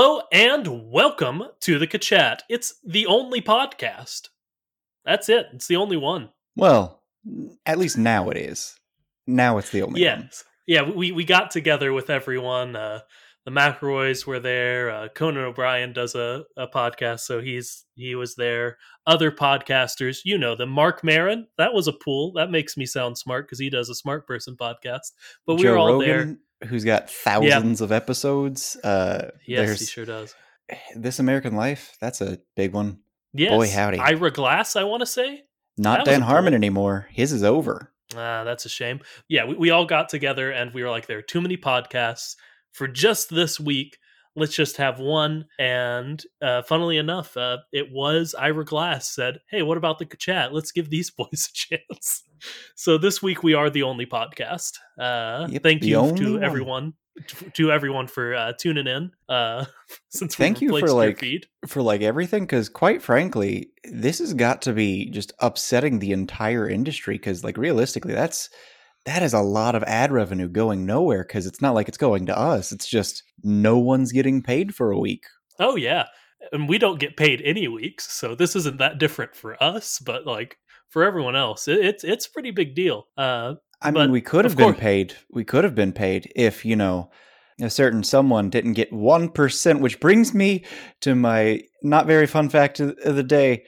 Hello and welcome to the Kachat. It's the only podcast. That's it. It's the only one. Well, at least now it is. Now it's the only yes. one. Yeah, we, we got together with everyone. Uh, the McElroys were there. Uh, Conan O'Brien does a, a podcast, so he's he was there. Other podcasters, you know them. Marc Maron, that was a pool. That makes me sound smart because he does a smart person podcast. But we Joe were all Rogan, who's got thousands of episodes. Uh. Yes, he sure does. This American Life. That's a big one. Yes. Boy, howdy. Ira Glass, I want to say. Not That Dan Harmon poll. anymore. His is over. Ah, that's a shame. Yeah, we, we all got together and we were like, there are too many podcasts for just this week. Let's just have one. And uh, funnily enough, uh, it was Ira Glass said, hey, what about the chat? Let's give these boys a chance. So this week we are the only podcast. Uh, Yep, thank you to one. everyone. To everyone for uh, tuning in, uh, since Thank you for, like, feed. for like everything because quite frankly this has got to be just upsetting the entire industry because like realistically that's that is a lot of ad revenue going nowhere because it's not like it's going to us it's just no one's getting paid for a week Oh yeah, and we don't get paid any weeks, so this isn't that different for us. But like for everyone else, it, it's it's a pretty big deal. Uh, i mean we could have been course- paid we could have been paid if you know a certain someone didn't get 1% which brings me to my not very fun fact of of the day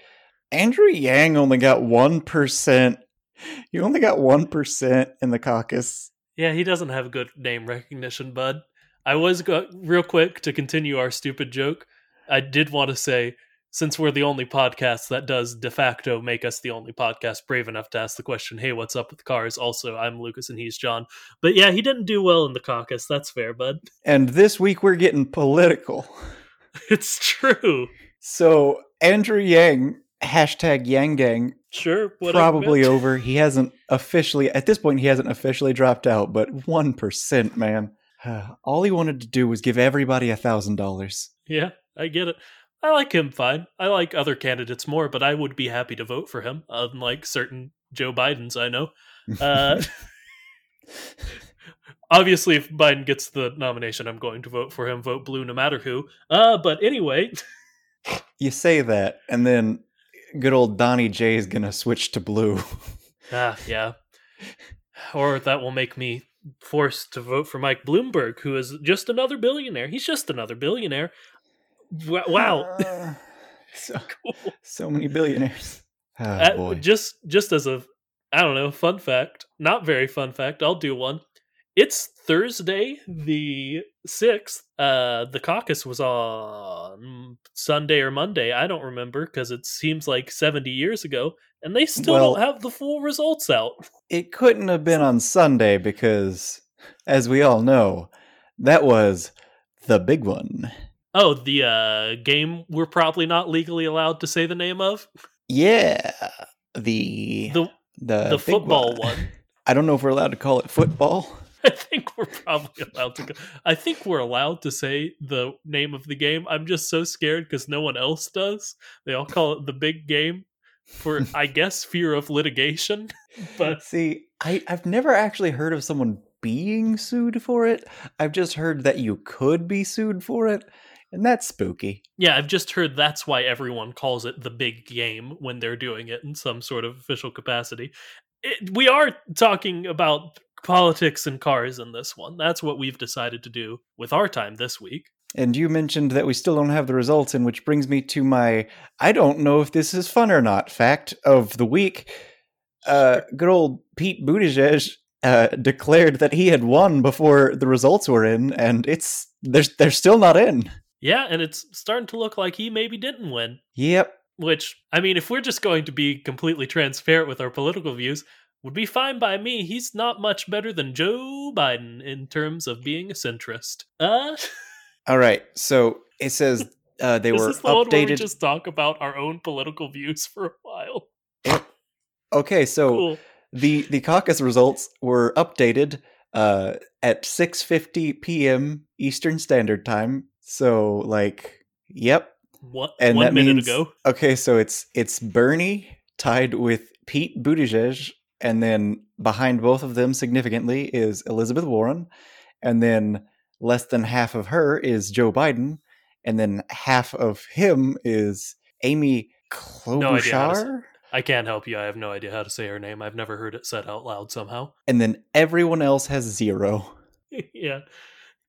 andrew yang only got 1% you only got 1% in the caucus yeah, he doesn't have good name recognition, bud. I was go- real quick to continue our stupid joke. I did want to say, since we're the only podcast that does de facto make us the only podcast brave enough to ask the question, "Hey, what's up with cars?" Also, I'm Lucas and he's John. But yeah, he didn't do well in the caucus. That's fair, bud. And this week we're getting political. It's true. So Andrew Yang, hashtag Yang Gang, Sure, probably over. He hasn't officially, at this point, he hasn't officially dropped out, but 1%, man. All he wanted to do was give everybody a $1,000. Yeah, I get it. I like him fine. I like other candidates more, but I would be happy to vote for him, unlike certain Joe Bidens I know. Uh, obviously, if Biden gets the nomination, I'm going to vote for him. Vote blue no matter who. Uh, but anyway, you say that, and then good old Donnie J is going to switch to blue. ah, yeah. Or that will make me forced to vote for Mike Bloomberg, who is just another billionaire. He's just another billionaire. Wow. Uh, so, Cool. so many billionaires. Oh, Uh, just just as a I don't know fun fact, not very fun fact. I'll do one. It's Thursday, the sixth. Uh, the caucus was on Sunday or Monday. I don't remember because it seems like seventy years ago, and they still Well- don't have the full results out. It couldn't have been on Sunday because, as we all know, that was the big one. Oh, the uh, game we're probably not legally allowed to say the name of Yeah, the the the, the football one. I don't know if we're allowed to call it football. I think we're probably allowed to go. I think we're allowed to say the name of the game. I'm just so scared because no one else does. They all call it the big game for, I guess, fear of litigation. But See, I I've never actually heard of someone being sued for it. I've just heard that you could be sued for it, and that's spooky. yeah, I've just heard that's why everyone calls it the big game when they're doing it in some sort of official capacity. It, we are talking about politics and cars in this one. That's what we've decided to do with our time this week. And you mentioned that we still don't have the results, and which brings me to my I don't know if this is fun or not fact of the week. uh, good old Pete Buttigieg uh, declared that he had won before the results were in, and it's they're they're still not in. Yeah, and it's starting to look like he maybe didn't win. Yep. Which, I mean, if we're just going to be completely transparent with our political views, would be fine by me. He's not much better than Joe Biden in terms of being a centrist. Uh, All right. So it says uh, they were is the one where we updated. just talk about our own political views for a while. Okay, so Cool. the the caucus results were updated uh, at 6:50 p.m. Eastern Standard Time. So like, yep. What? And one that minute means- ago. Okay, so it's it's Bernie tied with Pete Buttigieg, and then behind both of them significantly is Elizabeth Warren, and then less than half of her is Joe Biden, and then half of him is Amy Klobuchar. No idea how to say- Klobuchar, I can't help you. I have no idea how to say her name. I've never heard it said out loud somehow. and then everyone else has zero. yeah.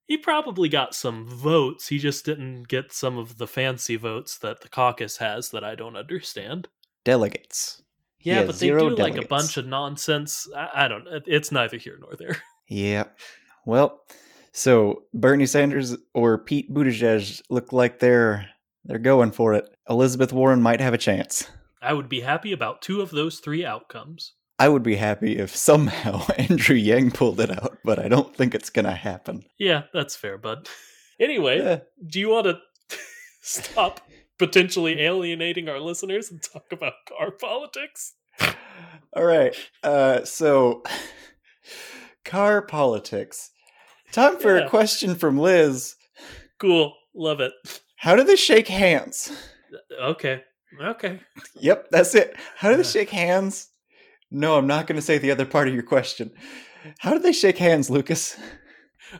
He probably got some votes. He just didn't get some of the fancy votes that the caucus has that I don't understand. Delegates. Yeah, Yeah, but they do like a bunch of nonsense. I, I don't. it- It's neither here nor there. Yeah. Well, so Bernie Sanders or Pete Buttigieg look like they're they're going for it. Elizabeth Warren might have a chance. I would be happy about two of those three outcomes. I would be happy if somehow Andrew Yang pulled it out, but I don't think it's gonna happen. Yeah, that's fair, bud. Anyway, Eh, do you want to stop potentially alienating our listeners and talk about car politics? all right. Uh, so, car politics. Time for Yeah. a question from Liz. Cool, love it. How do they shake hands? Okay, okay. Yep, that's it. How do they Yeah. shake hands? No, I'm not going to say the other part of your question. How do they shake hands, Lucas?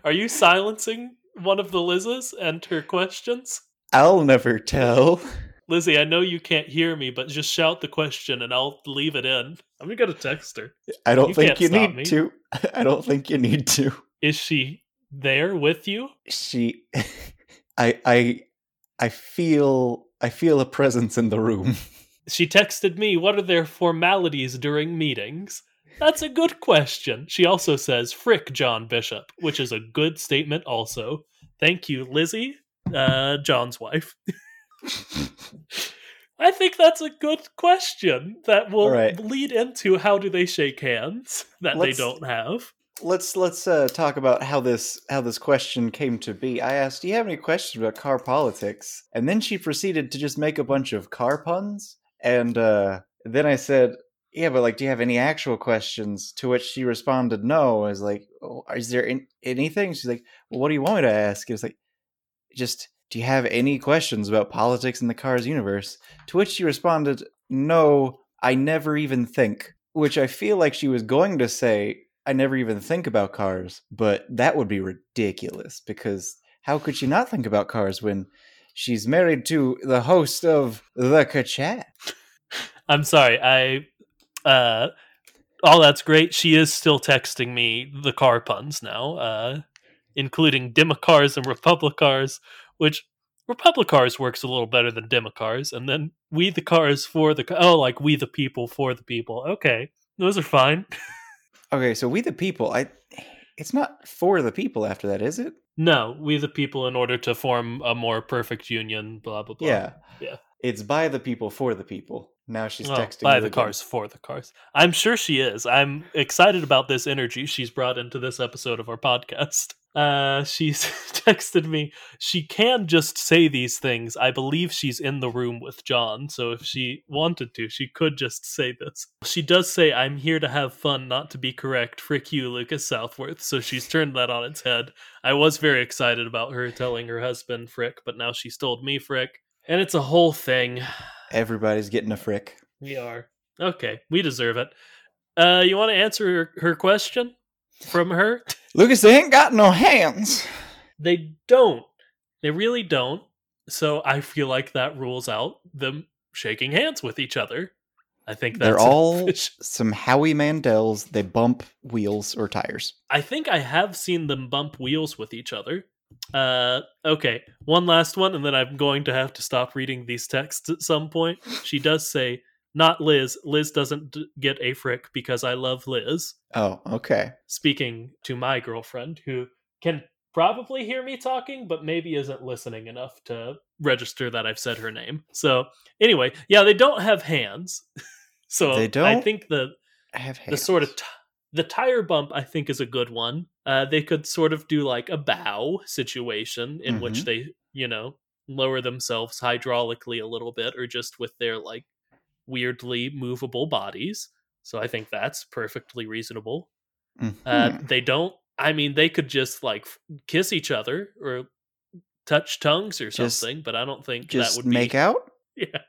Are you silencing one of the Liz's and her questions? I'll never tell. Lizzie, I know you can't hear me, but just shout the question and I'll leave it in. I'm gonna text her. I don't You think you need me. to. I don't think you need to. Is she there with you? She I I I feel I feel a presence in the room. She texted me, What are their formalities during meetings? That's a good question. She also says, Frick John Bishop, which is a good statement, also. Thank you, Lizzie, uh, John's wife. I think that's a good question that will right. lead into how do they shake hands that Let's- they don't have. let's let's uh, talk about how this how this question came to be. I asked, "Do you have any questions about car politics?" And then she proceeded to just make a bunch of car puns. And uh, then I said, "Yeah, but like, do you have any actual questions?" To which she responded, "No." I was like, oh, "Is there in- anything?" She's like, "Well, what do you want me to ask?" It's like, "Just." Do you have any questions about politics in the Cars universe? To which she responded, No, I never even think. Which I feel like she was going to say, I never even think about cars, but that would be ridiculous because how could she not think about cars when she's married to the host of The Kachat? I'm sorry. I uh all that's great. She is still texting me the car puns now, uh including Democars and Republicars, which Republicars works a little better than Democars, and then we the cars for the oh like we the people for the people. Okay. Those are fine. Okay, so we the people, I it's not for the people after that, is it? No, we the people in order to form a more perfect union, blah blah blah. Yeah. Yeah. It's by the people for the people. Now she's Oh, texting by the again. cars for the cars. I'm sure she is. I'm excited about this energy she's brought into this episode of our podcast. Uh, she's texted me. She can just say these things. I believe she's in the room with John, so if she wanted to, she could just say this. She does say, "I'm here to have fun, not to be correct." Frick you, Lucas Southworth. So she's turned that on its head. I was very excited about her telling her husband Frick, but now she's told me Frick, and it's a whole thing. Everybody's getting a frick. We are. Okay, we deserve it. Uh, you want to answer her, her question from her? Lucas, they ain't got no hands. They don't. They really don't. So I feel like that rules out them shaking hands with each other. I think that's They're all some Howie Mandels. They bump wheels or tires. I think I have seen them bump wheels with each other. Uh, okay, one last one, and then I'm going to have to stop reading these texts at some point. She does say, not Liz. Liz doesn't d- get a frick because I love Liz. Oh, okay. Speaking to my girlfriend, who can probably hear me talking, but maybe isn't listening enough to register that I've said her name. So anyway, yeah, they don't have hands. so They I don't? I think the I have the sort of t- the tire bump I think is a good one. Uh, they could sort of do like a bow situation in which Mhm. they, you know, lower themselves hydraulically a little bit or just with their like weirdly movable bodies. So I think that's perfectly reasonable. Uh, Mhm. they don't. I mean, they could just like kiss each other or touch tongues or Just- something, but I don't think just that would make be. out. Yeah.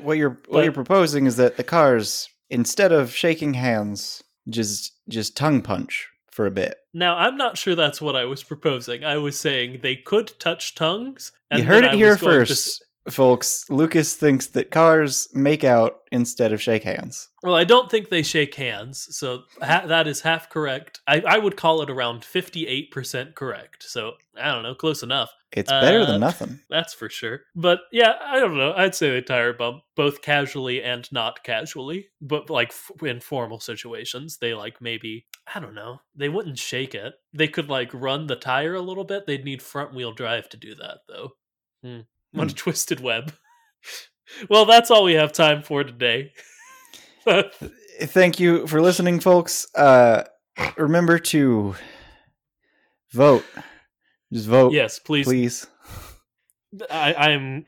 What you're what But- you're proposing is that the cars, instead of shaking hands, just just tongue punch for a bit. Now, I'm not sure that's what I was proposing. I was saying they could touch tongues. you heard I it here was to first, folks. Lucas thinks that cars make out instead of shake hands. well, I don't think they shake hands, so ha- that is half correct. I, I would call it around 58% correct. So, I don't know, close enough. It's better Uh, than nothing. That's for sure. But yeah, I don't know. I'd say they tire bump both casually and not casually. But like f- in formal situations, they like maybe, I don't know, they wouldn't shake it. They could like run the tire a little bit. They'd need front wheel drive to do that though. Hmm. What a Hmm. twisted web. well, that's all we have time for today. Thank you for listening, folks. Uh, remember to vote. Just vote, yes, please. please. I, I'm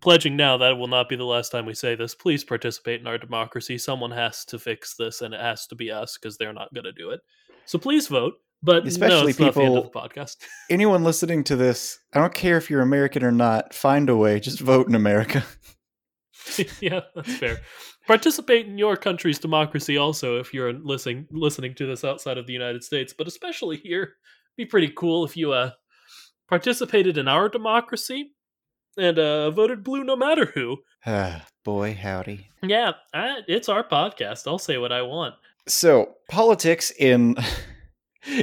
pledging now that it will not be the last time we say this. Please participate in our democracy. Someone has to fix this, and it has to be us because they're not going to do it. So please vote. But Especially it's not the the people- podcast. Anyone listening to this, I don't care if you're American or not. Find a way. Just vote in America. yeah, that's fair. Participate in your country's democracy also if you're listening listening to this outside of the United States, but especially here. Be pretty cool if you uh participated in our democracy and uh voted blue no matter who. Ah, boy, howdy. Yeah, I, it's our podcast. I'll say what I want. So, politics in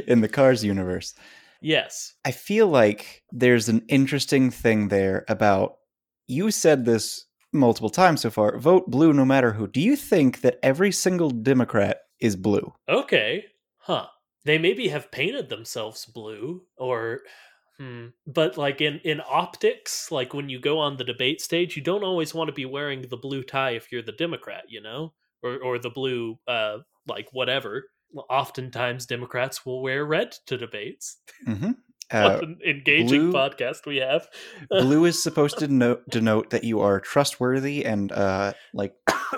in the Cars universe. Yes. I feel like there's an interesting thing there about you said this multiple times so far. Vote blue no matter who. Do you think that every single Democrat is blue? Okay. Huh. They maybe have painted themselves blue or hmm. But like in in optics, like when you go on the debate stage, you don't always want to be wearing the blue tie if you're the Democrat, you know? Or or the blue uh like whatever. Oftentimes Democrats will wear red to debates. hmm what an engaging blue- podcast we have. blue is supposed to denote, denote that you are trustworthy and uh, like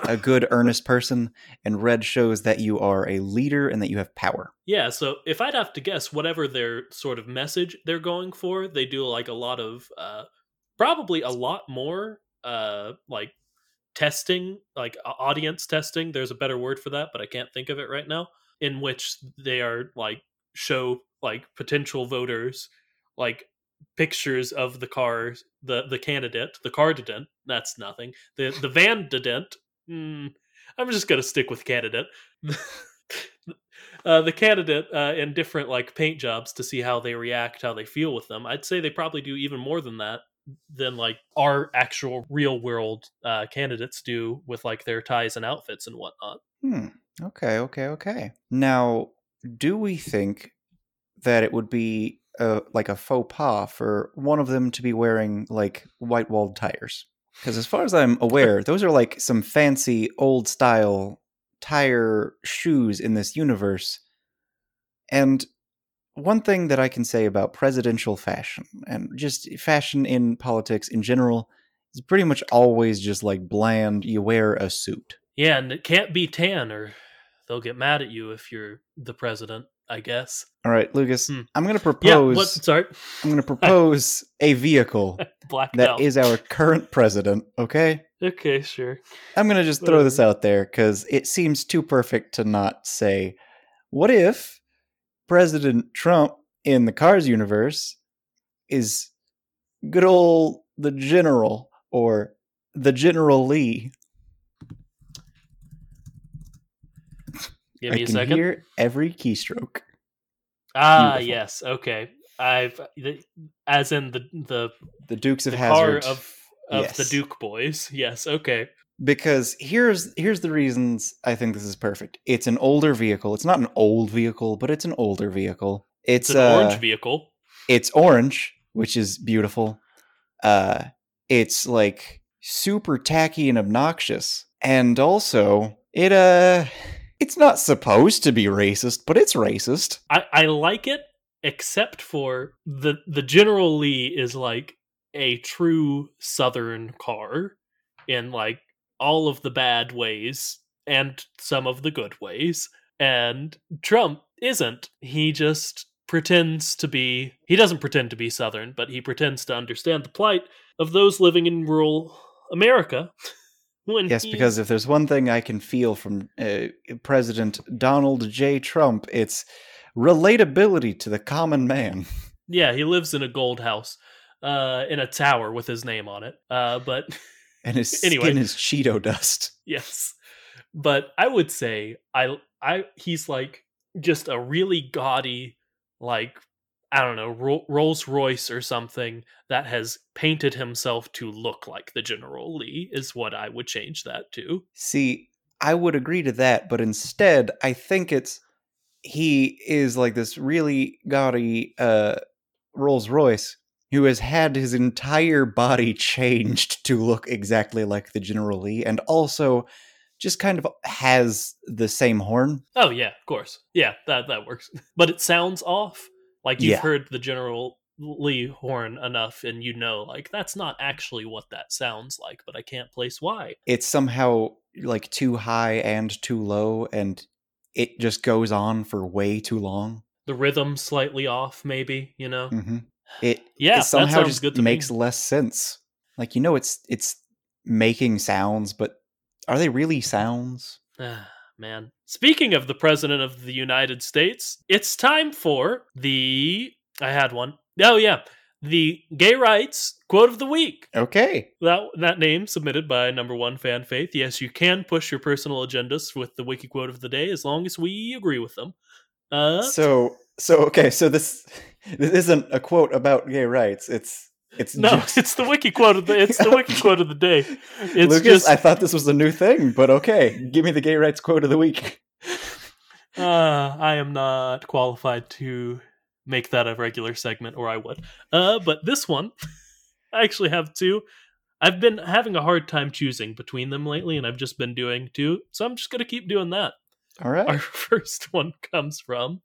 a good, earnest person, and red shows that you are a leader and that you have power. Yeah, so if I'd have to guess, whatever their sort of message they're going for, they do like a lot of, uh, probably a lot more, uh, like testing, like audience testing. There's a better word for that, but I can't think of it right now. In which they are like show like potential voters like pictures of the cars, the the candidate, the candidate. That's nothing. The the vandident. Mm, I'm just gonna stick with candidate. uh, the candidate uh, in different like paint jobs to see how they react, how they feel with them. I'd say they probably do even more than that than like our actual real world uh, candidates do with like their ties and outfits and whatnot. Hmm. Okay, okay, okay. Now, do we think that it would be uh, like a faux pas for one of them to be wearing like white walled tires? Because as far as I'm aware, those are like some fancy old style tire shoes in this universe. And one thing that I can say about presidential fashion and just fashion in politics in general is pretty much always just like bland. You wear a suit. Yeah, and it can't be tan or they'll get mad at you if you're the president. I guess. All right, Lucas, Hmm. I'm going to Yeah. propose. What? Sorry, I'm going to propose a vehicle that out. is our current president. Okay, okay, sure. I'm going to just throw this out there because it seems too perfect to not say. What if President Trump in the Cars universe is good old the General or the General Lee? Give I me a can second. hear every keystroke. ah, Beautiful. yes. Okay. I've the, as in the the The Dukes of the Hazard. of of the Duke boys. Yes. Okay. because here's here's the reasons I think this is perfect. It's an older vehicle. It's not an old vehicle, but it's an older vehicle. It's, It's an uh, orange vehicle. it's orange, which is beautiful. Uh, it's like super tacky and obnoxious, and also it uh, it's not supposed to be racist, but it's racist. I, I like it, except for the the General Lee is like a true Southern car in like all of the bad ways and some of the good ways. And Trump isn't. He just pretends to be he doesn't pretend to be Southern, but he pretends to understand the plight of those living in rural America. When Yes, he- because if there's one thing I can feel from uh, President Donald J. Trump, it's relatability to the common man. Yeah, he lives in a gold house, uh, in a tower with his name on it. Uh, but And his Anyway. skin is Cheeto dust. yes, but I would say I I he's like just a really gaudy, like I don't know Ro- Rolls Royce or something that has painted himself to look like the General Lee is what I would change that to. See, I would agree to that, but instead, I think it's he is like this really gaudy uh, Rolls Royce who has had his entire body changed to look exactly like the General Lee, and also just kind of has the same horn. Oh yeah, of course, yeah that that works. But it sounds off. Like you've Yeah. heard the General Lee horn enough, and you know like that's not actually what that sounds like. But I can't place why. It's somehow like too high and too low, and it just goes on for way too long. the rhythm slightly off maybe you know hmm It yeah it somehow just makes me. less sense. Like you know, it's it's making sounds, but are they really sounds? Man. Speaking of the president of the united states it's time for the i had one. Oh yeah. The gay rights quote of the week. Okay, that that name submitted by number one fan faith. Yes you can push your personal agendas with the wiki quote of the day as long as we agree with them. Uh so so okay, so this this isn't a quote about gay rights. It's it's no just it's the wiki quote of the it's the wiki quote of the day it's Lucas. just I thought this was a new thing, but okay, give me the gay rights quote of the week. Uh, I am not qualified to make that a regular segment, or I would. Uh, but this one, I actually have two. I've been having a hard time choosing between them lately, and I've just been doing two, so I'm just gonna keep doing that. All right. Our first one comes from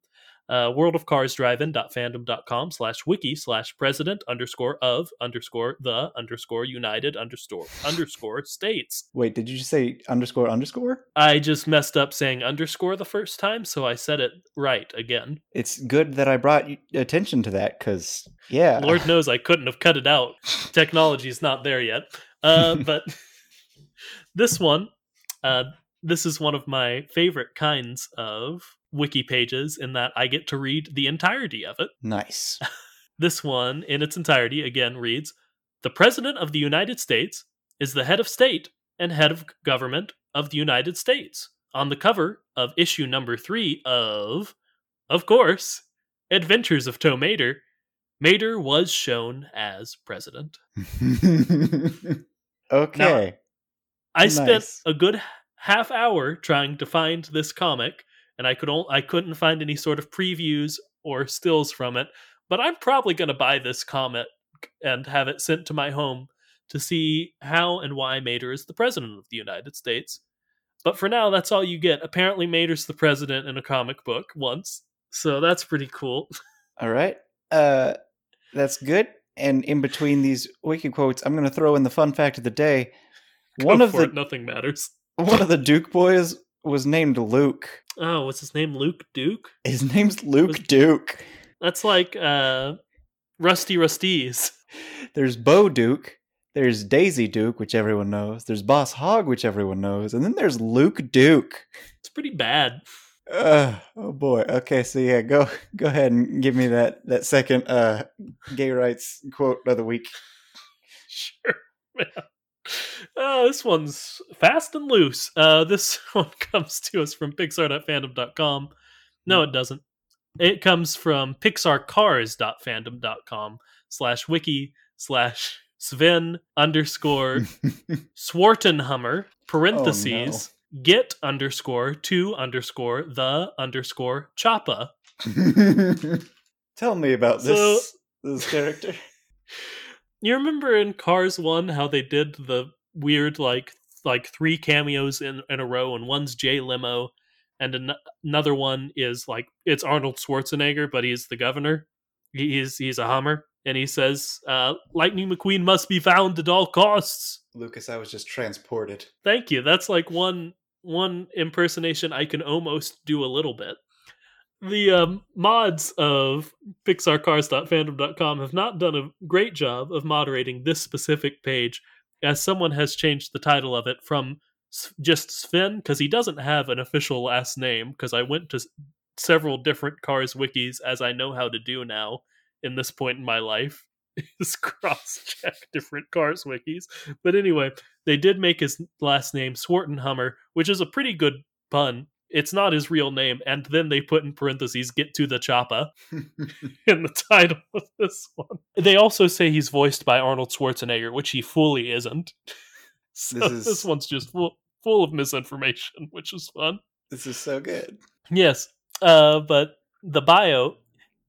uh, worldofcarsdrivein.fandom.com slash wiki slash president underscore of underscore the underscore united underscore underscore states. Wait, did you just say underscore underscore? I just messed up saying underscore the first time, so I said it right again. It's good that I brought attention to that because yeah, Lord knows I couldn't have cut it out. Technology's not there yet. Uh, but this one, uh, this is one of my favorite kinds of wiki pages in that I get to read the entirety of it. nice. This one, in its entirety, again reads The President of the United States is the head of state and head of government of the United States. On the cover of issue number three of, of course, Adventures of Tow Mater, Mater was shown as president. okay. I spent a good half hour trying to find this comic, and I could on- I couldn't find any sort of previews or stills from it. But I'm probably going to buy this comic and have it sent to my home to see how and why Mater is the president of the United States. But for now, that's all you get. Apparently, Mater's the president in a comic book once, so that's pretty cool. All right. Uh, that's good. And in between these wiki quotes, I'm going to throw in the fun fact of the day. One Go of for the it, nothing matters. one of the Duke boys was named Luke. Oh, what's his name? Luke Duke. His name's Luke Was- Duke. That's like uh, Rusty Rusty's. There's Bo Duke. There's Daisy Duke, which everyone knows. There's Boss Hogg, which everyone knows, and then there's Luke Duke. It's pretty bad. Uh, oh boy. Okay, so yeah, go go ahead and give me that that second uh gay rights quote of the week. Sure, man. Uh, this one's fast and loose. Uh, this one comes to us from Pixar.fandom.com. No, it doesn't. It comes from PixarCars.fandom.com slash wiki slash Sven underscore Swartenhammer parentheses get underscore two underscore the underscore choppa. Tell me about So- this this character. You remember in Cars One how they did the weird like like three cameos in, in a row, and one's Jay Limo, and an- another one is like it's Arnold Schwarzenegger, but he's the governor. He- He's he's a Hummer, and he says, uh, "Lightning McQueen must be found at all costs." Lucas, I was just transported. Thank you. That's like one one impersonation I can almost do a little bit. The um, mods of PixarCars.fandom.com have not done a great job of moderating this specific page, as someone has changed the title of it from just Sven because he doesn't have an official last name. Because I went to several different Cars wikis, as I know how to do now in this point in my life, is cross check different Cars wikis. But anyway, they did make his last name Swartenhammer, which is a pretty good pun. It's not his real name, and then they put in parentheses "get to the choppa" in the title of this one. They also say he's voiced by Arnold Schwarzenegger, which he fully isn't. So This this, one's just full full of misinformation, which is fun. this is so good. Yes, uh, but the bio,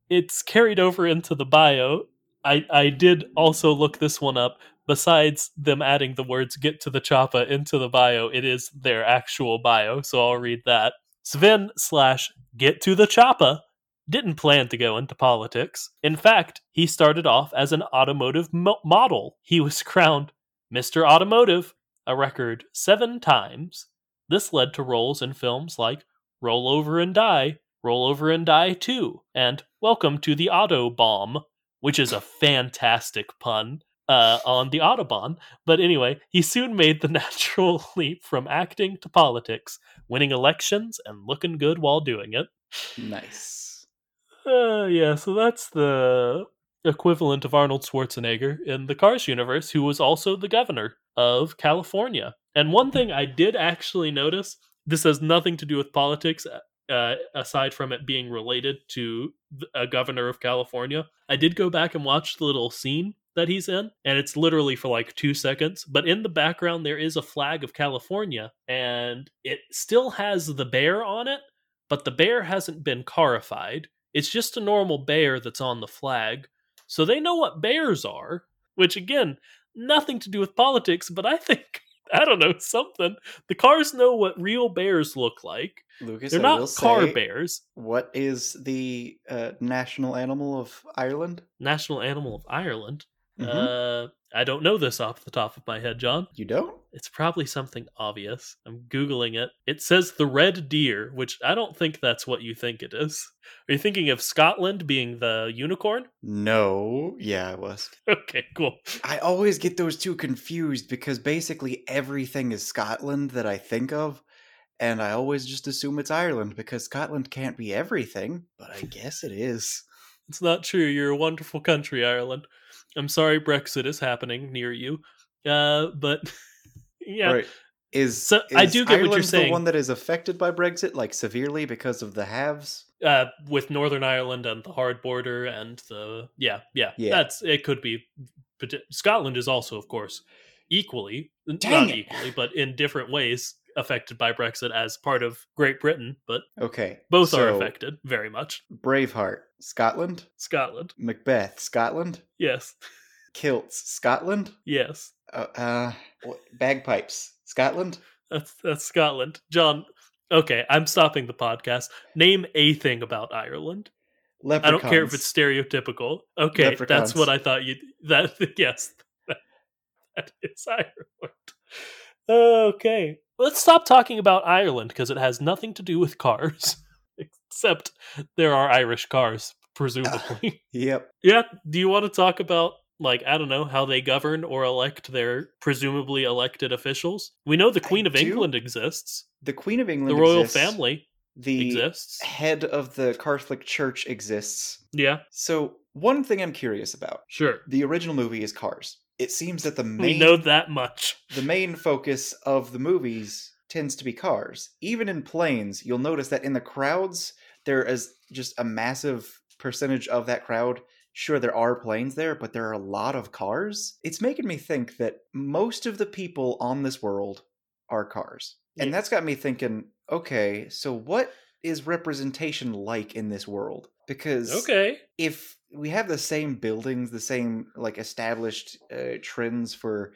it's carried over into the bio. I I did also look this one up. Besides them adding the words "get to the choppa" into the bio, it is their actual bio. So I'll read that. Sven slash get to the choppa didn't plan to go into politics. In fact, he started off as an automotive mo- model. He was crowned Mr. Automotive a record seven times. This led to roles in films like Roll Over and Die, Roll Over and Die 2, and Welcome to the Autobomb, which is a fantastic pun uh, on the Autobahn. But anyway, he soon made the natural leap from acting to politics, winning elections and looking good while doing it. Nice. Uh, yeah, so that's the equivalent of Arnold Schwarzenegger in the Cars universe, who was also the governor of California. And one thing I did actually notice this has nothing to do with politics, uh, aside from it being related to a governor of California. I did go back and watch the little scene that he's in, and it's literally for like two seconds. But in the background, there is a flag of California, and it still has the bear on it, but the bear hasn't been carified. It's just a normal bear that's on the flag. So they know what bears are, which again, nothing to do with politics, but I think, I don't know, something. The cars know what real bears look like. Lucas, They're not car say, bears. What is the uh, national animal of Ireland? National animal of Ireland. Mhm. Uh, I don't know this off the top of my head, John. you don't? It's probably something obvious. I'm Googling it. It says the red deer, which I don't think that's what you think it is. Are you thinking of Scotland being the unicorn? No. Yeah, I was. Okay, cool. I always get those two confused because basically everything is Scotland that I think of, and I always just assume it's Ireland because Scotland can't be everything, but I guess it is. It's not true. You're a wonderful country, Ireland. I'm sorry Brexit is happening near you. Uh, but yeah, Right. Is, So, I do get what you're saying. the one that is affected by Brexit, like severely because of the halves? uh, with Northern Ireland and the hard border and the yeah, yeah, Yeah. that's it. Could be. But Scotland is also, of course, equally Dang not it. equally, but in different ways affected by Brexit as part of Great Britain. But Okay. both are affected very much. Braveheart, Scotland. Scotland, Macbeth, Scotland. yes, Kilts, Scotland. yes, Uh, uh bagpipes, Scotland. that's that's Scotland. John, okay, I'm stopping the podcast. Name a thing about Ireland. I don't care if it's stereotypical. Okay, that's what I thought you. That yes, that is Ireland. Okay, let's stop talking about Ireland because it has nothing to do with cars, except there are Irish cars, presumably. Yep. yeah. Do you want to talk about like I don't know how they govern or elect their presumably elected officials? We know the I Queen of do. England exists. The Queen of England. The royal exists. family The exists. head of the Catholic Church exists. Yeah, So one thing I'm curious about: sure. the original movie is Cars. It seems that the We main know that much. the main focus of the movies tends to be cars. Even in planes, you'll notice that in the crowds there is just a massive percentage of that crowd sure there are planes there, but there are a lot of cars. It's making me think that most of the people on this world are cars. And that's got me thinking, okay, so what is representation like in this world? Because Okay. if we have the same buildings, the same like established uh, trends for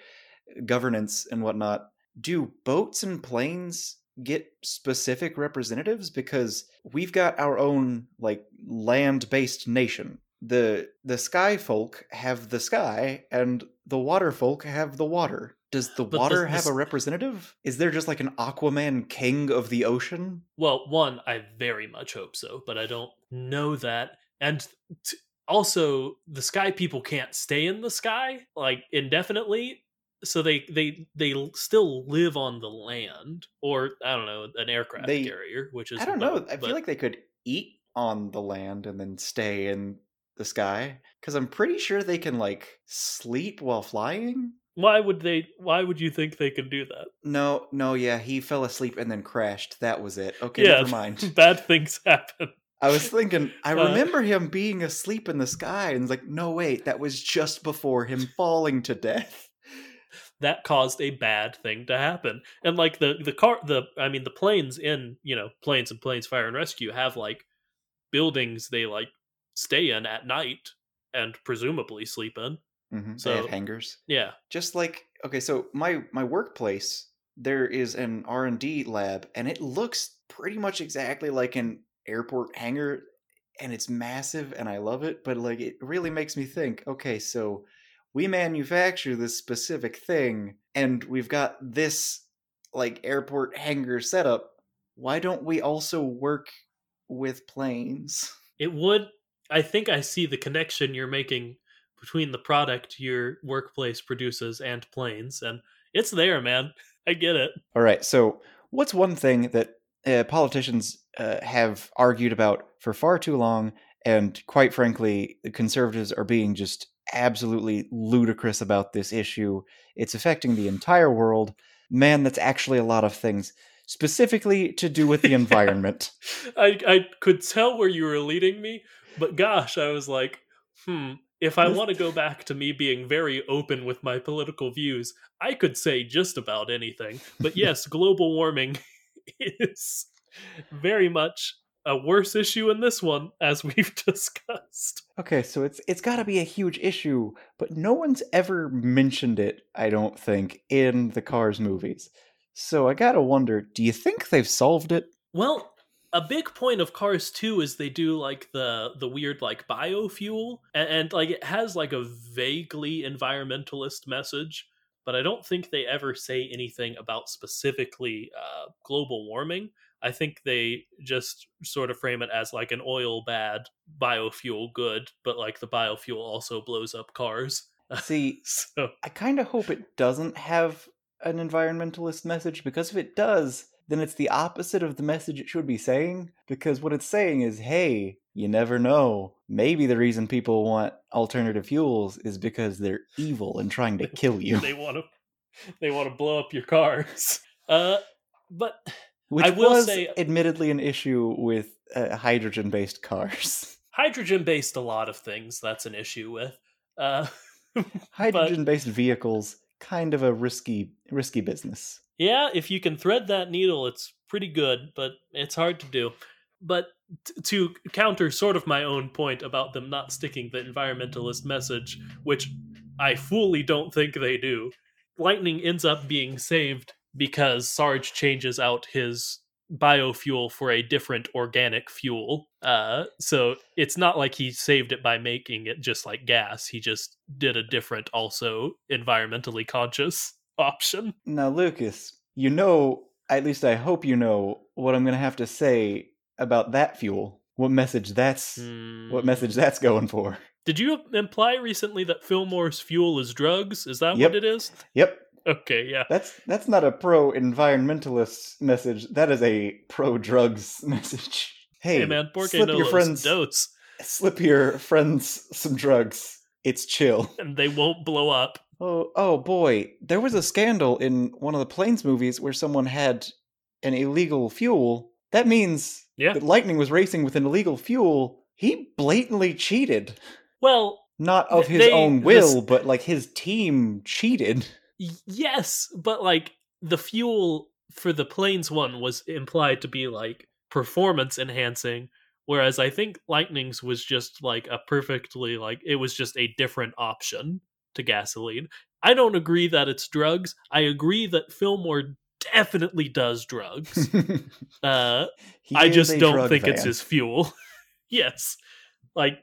governance and whatnot, do boats and planes get specific representatives? Because we've got our own like land-based nation. The the sky folk have the sky, and the water folk have the water. Does the But water have a representative? Is there just like an Aquaman king of the ocean? Well, one, I very much hope so, but I don't know that. And t- also, the sky people can't stay in the sky like indefinitely, so they they they still live on the land, or I don't know, an aircraft They- carrier, which is I don't know. I but- feel like they could eat on the land and then stay in the sky because I'm pretty sure they can like sleep while flying. Why would they? Why would you think they could do that? No, no, yeah, he fell asleep and then crashed. That was it. Okay, Yeah. never mind. Bad things happen. I was thinking, I Uh, remember him being asleep in the sky, and like, no, wait, that was just before him falling to death. that caused a bad thing to happen. And like the the car the I mean the planes in, you know, planes and planes fire and rescue have like buildings they like stay in at night and presumably sleep in. Hmm So- they have hangars. Yeah. just like okay so my my workplace there is an r&d lab and it looks pretty much exactly like an airport hangar and it's massive and i love it but like it really makes me think okay so we manufacture this specific thing and we've got this like airport hangar setup why don't we also work with planes It would I think I see the connection you're making between the product your workplace produces and planes and it's there, man. I get it. All right. So, what's one thing that uh, politicians uh, have argued about for far too long, and quite frankly, the conservatives are being just absolutely ludicrous about this issue? It's affecting the entire world. Man, that's actually a lot of things, specifically to do with the environment. I I could tell where you were leading me, but gosh, I was like, hmm, if I want to go back to me being very open with my political views, I could say just about anything. But yes, global warming is very much a worse issue in this one, as we've discussed. Okay, so it's it's got to be a huge issue, but no one's ever mentioned it, I don't think, in the Cars movies. So I got to wonder, do you think they've solved it? Well, a big point of Cars 2 is they do like the the weird like biofuel and, and like it has like a vaguely environmentalist message, but I don't think they ever say anything about specifically uh, global warming. I think they just sort of frame it as like an oil bad biofuel good, but like the biofuel also blows up cars. See, So I kind of hope it doesn't have an environmentalist message because if it does, then it's the opposite of the message it should be saying. Because what it's saying is, hey, you never know. Maybe the reason people want alternative fuels is because they're evil and trying to kill you. they want to they want to blow up your cars. Uh but Which I will was say- admittedly an issue with uh, hydrogen based cars. hydrogen based a lot of things that's an issue with uh hydrogen based vehicles, kind of a risky risky business. Yeah if you can thread that needle it's pretty good but it's hard to do. But t- to counter sort of my own point about them not sticking the environmentalist message which i fully don't think they do lightning ends up being saved because sarge changes out his biofuel for a different organic fuel. Uh so it's not like he saved it by making it just like gas he just did a different also environmentally conscious option Now, Lucas, you know, at least I hope you know what I'm going to have to say about that fuel. What message that's what Hmm. message that's going for. Did you imply recently that Fillmore's fuel is drugs? Is that Yep. what it is? Yep, Okay, yeah. that's that's not a pro environmentalist message. That is a pro drugs message. Hey, Hey, man, Porque slip your friends dotes. slip your friends some drugs. It's chill. and they won't blow up. Oh, oh boy. There was a scandal in one of the Planes movies where someone had an illegal fuel. That means Yeah. that Lightning was racing with an illegal fuel. He blatantly cheated. Well, Not of his They- own this- will, but like his team cheated. yes, but like the fuel for the planes one was implied to be like performance enhancing, whereas I think Lightning's was just like a perfectly like it was just a different option to gasoline. I don't agree that it's drugs. I agree that Fillmore definitely does drugs. Uh I just don't think it's his fuel. yes. Like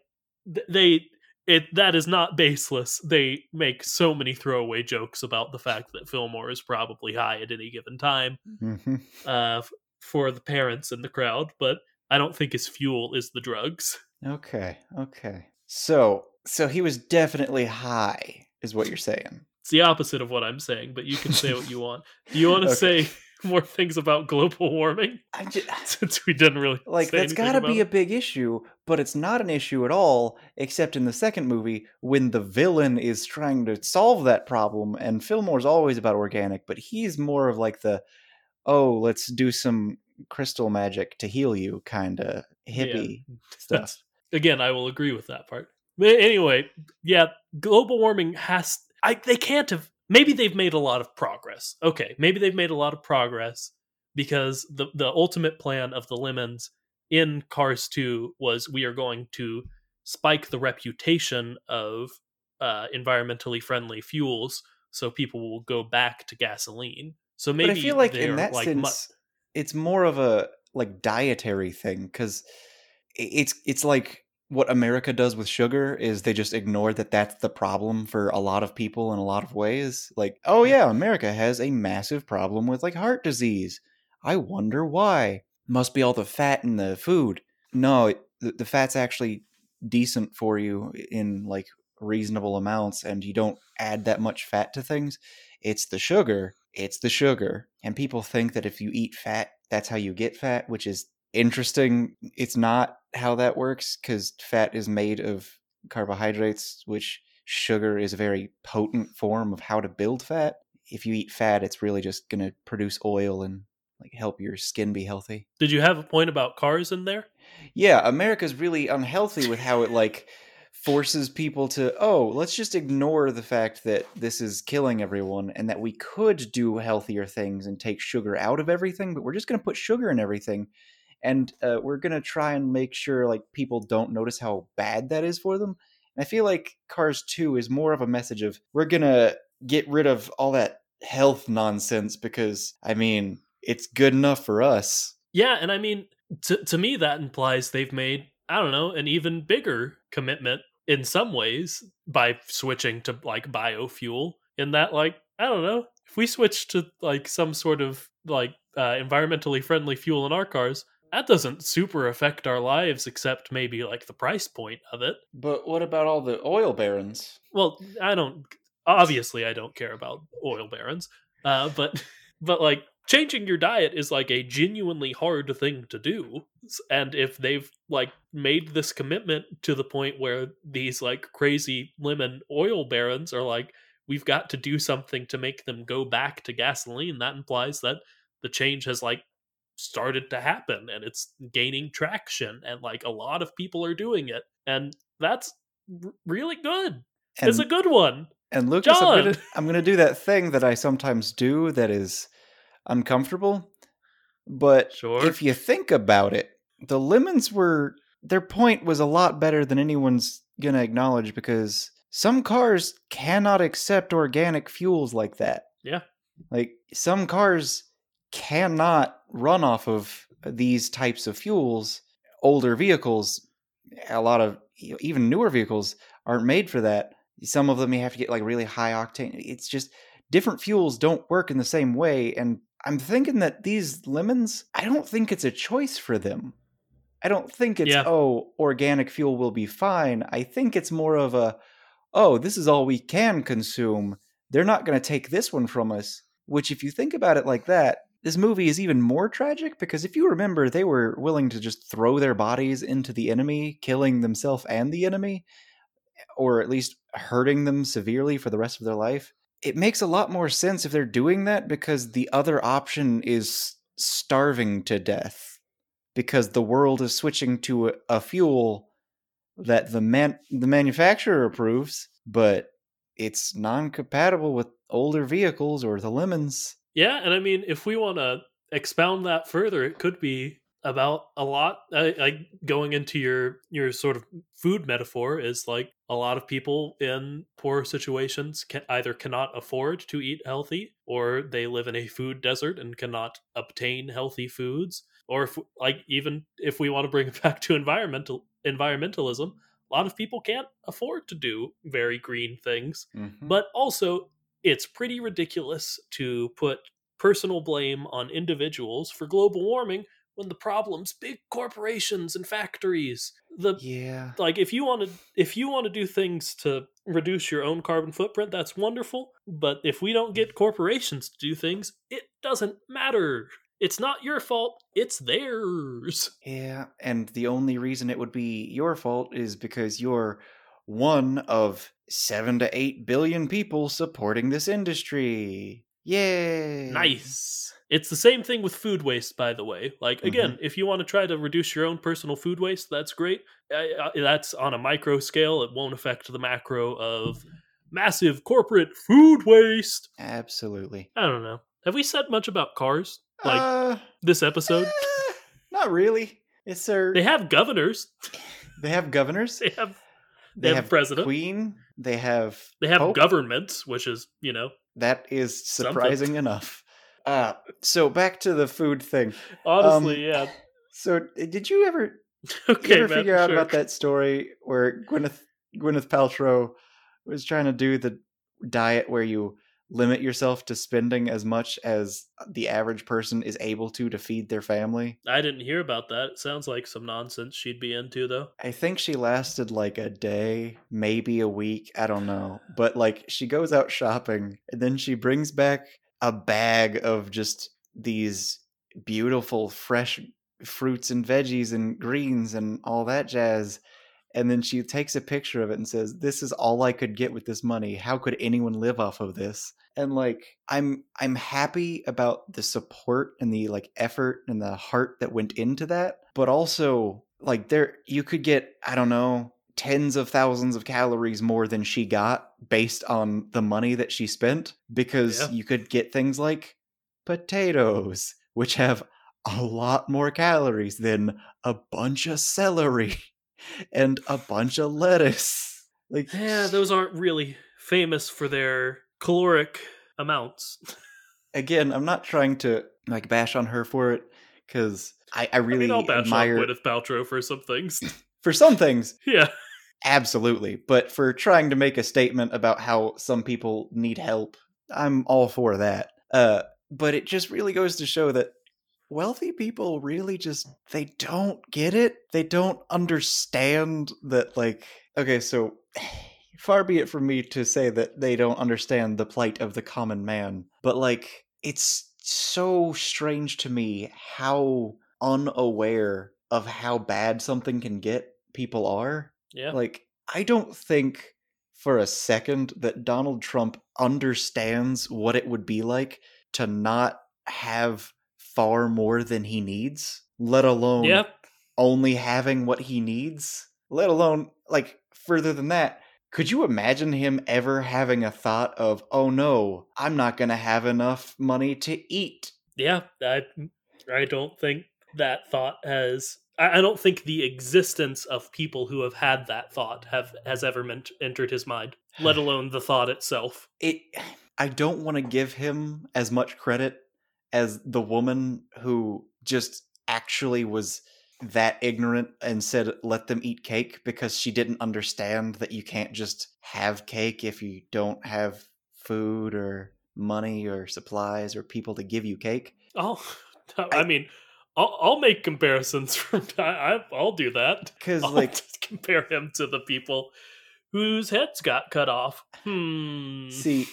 th- they it that is not baseless. They make so many throwaway jokes about the fact that Fillmore is probably high at any given time Mhm. uh f- for the parents in the crowd, but I don't think his fuel is the drugs. Okay, okay. So, so he was definitely high, is what you're saying. It's the opposite of what I'm saying, but you can say what you want. Do you want to Okay. say more things about global warming I just, since we didn't really like that's got to be it? a big issue, but it's not an issue at all, except in the second movie when the villain is trying to solve that problem. And Fillmore's always about organic, but he's more of like the, oh, let's do some crystal magic to heal you kind of hippie stuff. That's- again, I will agree with that part. But anyway, yeah, global warming has. I they can't have. Maybe they've made a lot of progress. Okay, maybe they've made a lot of progress because the the ultimate plan of the lemons in Cars Two was we are going to spike the reputation of uh, environmentally friendly fuels, so people will go back to gasoline. So maybe but I feel like in that like sense, mu- it's more of a like dietary thing because it's it's like what America does with sugar is they just ignore that that's the problem for a lot of people in a lot of ways. Like, oh yeah, America has a massive problem with like heart disease. I wonder why. Must be all the fat in the food. No, the, the fat's actually decent for you in like reasonable amounts, and you don't add that much fat to things. It's the sugar. It's the sugar. And people think that if you eat fat, that's how you get fat, which is interesting. It's not how that works because fat is made of carbohydrates, which sugar is a very potent form of how to build fat. If you eat fat, it's really just going to produce oil and like help your skin be healthy. Did you have a point about cars in there? Yeah, America's really unhealthy with how it like forces people to oh, let's just ignore the fact that this is killing everyone and that we could do healthier things and take sugar out of everything, but we're just going to put sugar in everything and uh, we're to try and make sure like people don't notice how bad that is for them. And I feel like Cars 2 is more of a message of we're to get rid of all that health nonsense because I mean, it's good enough for us. Yeah, and I mean, to to me, that implies they've made I don't know an even bigger commitment in some ways by switching to like biofuel. In that, like I don't know, if we switch to like some sort of like uh, environmentally friendly fuel in our cars, that doesn't super affect our lives, except maybe like the price point of it. But what about all the oil barons? Well, I don't. Obviously, I don't care about oil barons, uh, but but like changing your diet is like a genuinely hard thing to do. And if they've like made this commitment to the point where these like crazy lemon oil barons are like, we've got to do something to make them go back to gasoline, that implies that the change has like started to happen and it's gaining traction and like a lot of people are doing it and that's r- really good And, it's a good one and Lucas, I'm gonna, I'm gonna do that thing that I sometimes do that is uncomfortable. But Sure. if you think about it, the lemons were their point was a lot better than anyone's gonna acknowledge because some cars cannot accept organic fuels like that. Yeah. Like some cars cannot run off of these types of fuels. Older vehicles, a lot of even newer vehicles aren't made for that. Some of them you have to get like really high octane. It's just different fuels don't work in the same way. And I'm thinking that these lemons, I don't think it's a choice for them. I don't think it's, Yeah. oh, organic fuel will be fine. I think it's more of a, oh, this is all we can consume. They're not going to take this one from us. Which, if you think about it like that, this movie is even more tragic because if you remember, they were willing to just throw their bodies into the enemy, killing themselves and the enemy, or at least hurting them severely for the rest of their life. It makes a lot more sense if they're doing that because the other option is starving to death because the world is switching to a, a fuel that the man the manufacturer approves, but it's non-compatible with older vehicles or the lemons. Yeah, and I mean, if we want to expound that further, it could be about a lot. Uh, like going into your your sort of food metaphor is like a lot of people in poor situations can either cannot afford to eat healthy, or they live in a food desert and cannot obtain healthy foods. Or if like even if we want to bring it back to environmental environmentalism, a lot of people can't afford to do very green things. Mhm. But also, it's pretty ridiculous to put personal blame on individuals for global warming when the problem's big corporations and factories. The yeah, like if you want to if you want to do things to reduce your own carbon footprint, that's wonderful. But if we don't get corporations to do things, it doesn't matter. It's not your fault. It's theirs. yeah, and the only reason it would be your fault is because you're one of seven to eight billion people supporting this industry. Yay! Nice. It's the same thing with food waste, by the way. Like, again, if you want to try to reduce your own personal food waste, that's great. Uh, uh, that's on a micro scale. It won't affect the macro of massive corporate food waste. Absolutely. I don't know. Have we said much about cars? Like uh, this episode? eh, not really. It's their. They have governors. They have governors. They have they have president. Queen. They have. they have Pope. governments, which is you know That is Something. surprising enough. Uh, so back to the food thing. honestly, yeah. So did you ever, Okay, you ever man, figure out sure. about that story where Gwyneth Gwyneth Paltrow was trying to do the diet where you limit yourself to spending as much as the average person is able to to feed their family? I didn't hear about that. It sounds like some nonsense she'd be into, though. I think she lasted like a day, maybe a week. I don't know. But like she goes out shopping and then she brings back a bag of just these beautiful, fresh fruits and veggies and greens and all that jazz. And then she takes a picture of it and says, This is all I could get with this money. How could anyone live off of this? And like I'm I'm happy about the support and the like effort and the heart that went into that. But also like there you could get, I don't know, tens of thousands of calories more than she got based on the money that she spent because Yeah. you could get things like potatoes, which have a lot more calories than a bunch of celery and a bunch of lettuce. Like Yeah, those aren't really famous for their caloric amounts. again, I'm not trying to like bash on her for it because I, I I really mean, I'll bash admire on Gwyneth Paltrow for some things. for some things, yeah, absolutely, but for trying to make a statement about how some people need help, I'm all for that. Uh, but it just really goes to show that wealthy people really just they don't get it. They don't understand that like okay, so far be it from me to say that they don't understand the plight of the common man, but like it's so strange to me how unaware of how bad something can get people are. yeah. Like, I don't think for a second that Donald Trump understands what it would be like to not have far more than he needs, let alone yep. only having what he needs, let alone like further than that. Could you imagine him ever having a thought of, oh no, I'm not going to have enough money to eat? yeah. I, I don't think that thought has. I don't think the existence of people who have had that thought have has ever meant, entered his mind, let alone the thought itself. It I don't want to give him as much credit as the woman who just actually was that ignorant and said let them eat cake because she didn't understand that you can't just have cake if you don't have food or money or supplies or people to give you cake. Oh, I, mean, I'll, I'll make comparisons from. I, I'll do that. Cuz like compare him to the people whose heads got cut off. Hmm. See,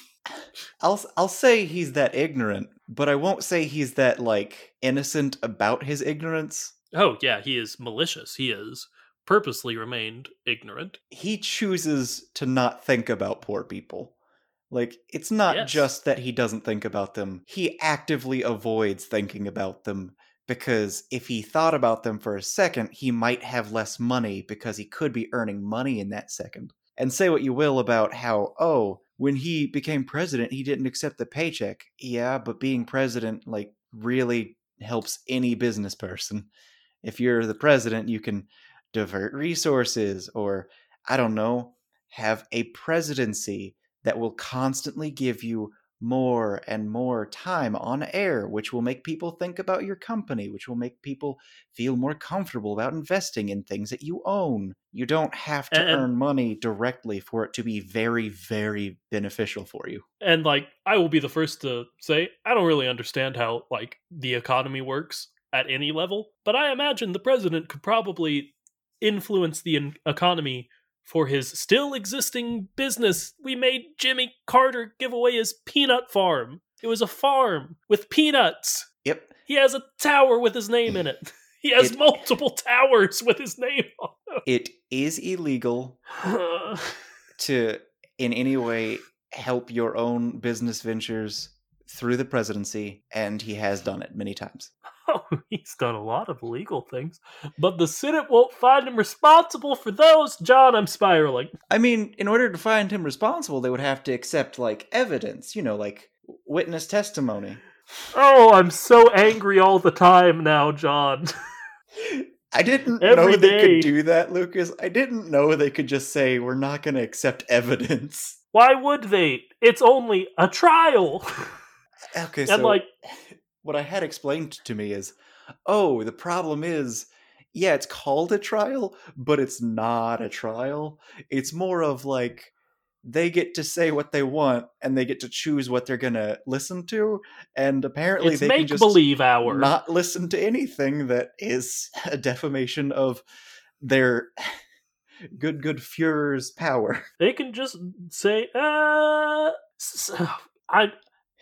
I'll I'll say he's that ignorant, but I won't say he's that like innocent about his ignorance. Oh yeah, he is malicious. He is purposely remained ignorant. He chooses to not think about poor people. Like it's not Yes. just that he doesn't think about them. He actively avoids thinking about them because if he thought about them for a second, he might have less money because he could be earning money in that second. And say what you will about how, oh, when he became president, he didn't accept the paycheck. Yeah, but being president, like, really helps any business person. If you're the president, you can divert resources or, I don't know, have a presidency that will constantly give you more and more time on air, which will make people think about your company, which will make people feel more comfortable about investing in things that you own. You don't have to And- earn money directly for it to be very, very beneficial for you. and like I will be the first to say I don't really understand how like the economy works at any level, but I imagine the president could probably influence the en- economy for his still existing business. We made Jimmy Carter give away his peanut farm. It was a farm with peanuts. Yep. He has a tower with his name in it. He has It- multiple towers with his name on it. It is illegal to in any way help your own business ventures through the presidency, and he has done it many times. Oh, he's done a lot of illegal things, but the Senate won't find him responsible for those. John, I'm spiraling. I mean, in order to find him responsible, they would have to accept like evidence, you know, like witness testimony. Oh, I'm so angry all the time now, John. I didn't Every know they day. could do that, Lucas. I didn't know they could just say we're not going to accept evidence. Why would they? It's only a trial. Okay, And so like, what I had explained to me is, oh, the problem is, yeah, it's called a trial, but it's not a trial. It's more of like they get to say what they want and they get to choose what they're gonna listen to, and apparently it's they can make just believe hour. not listen to anything that is a defamation of their good good Fuhrer's power. They can just say, uh, I.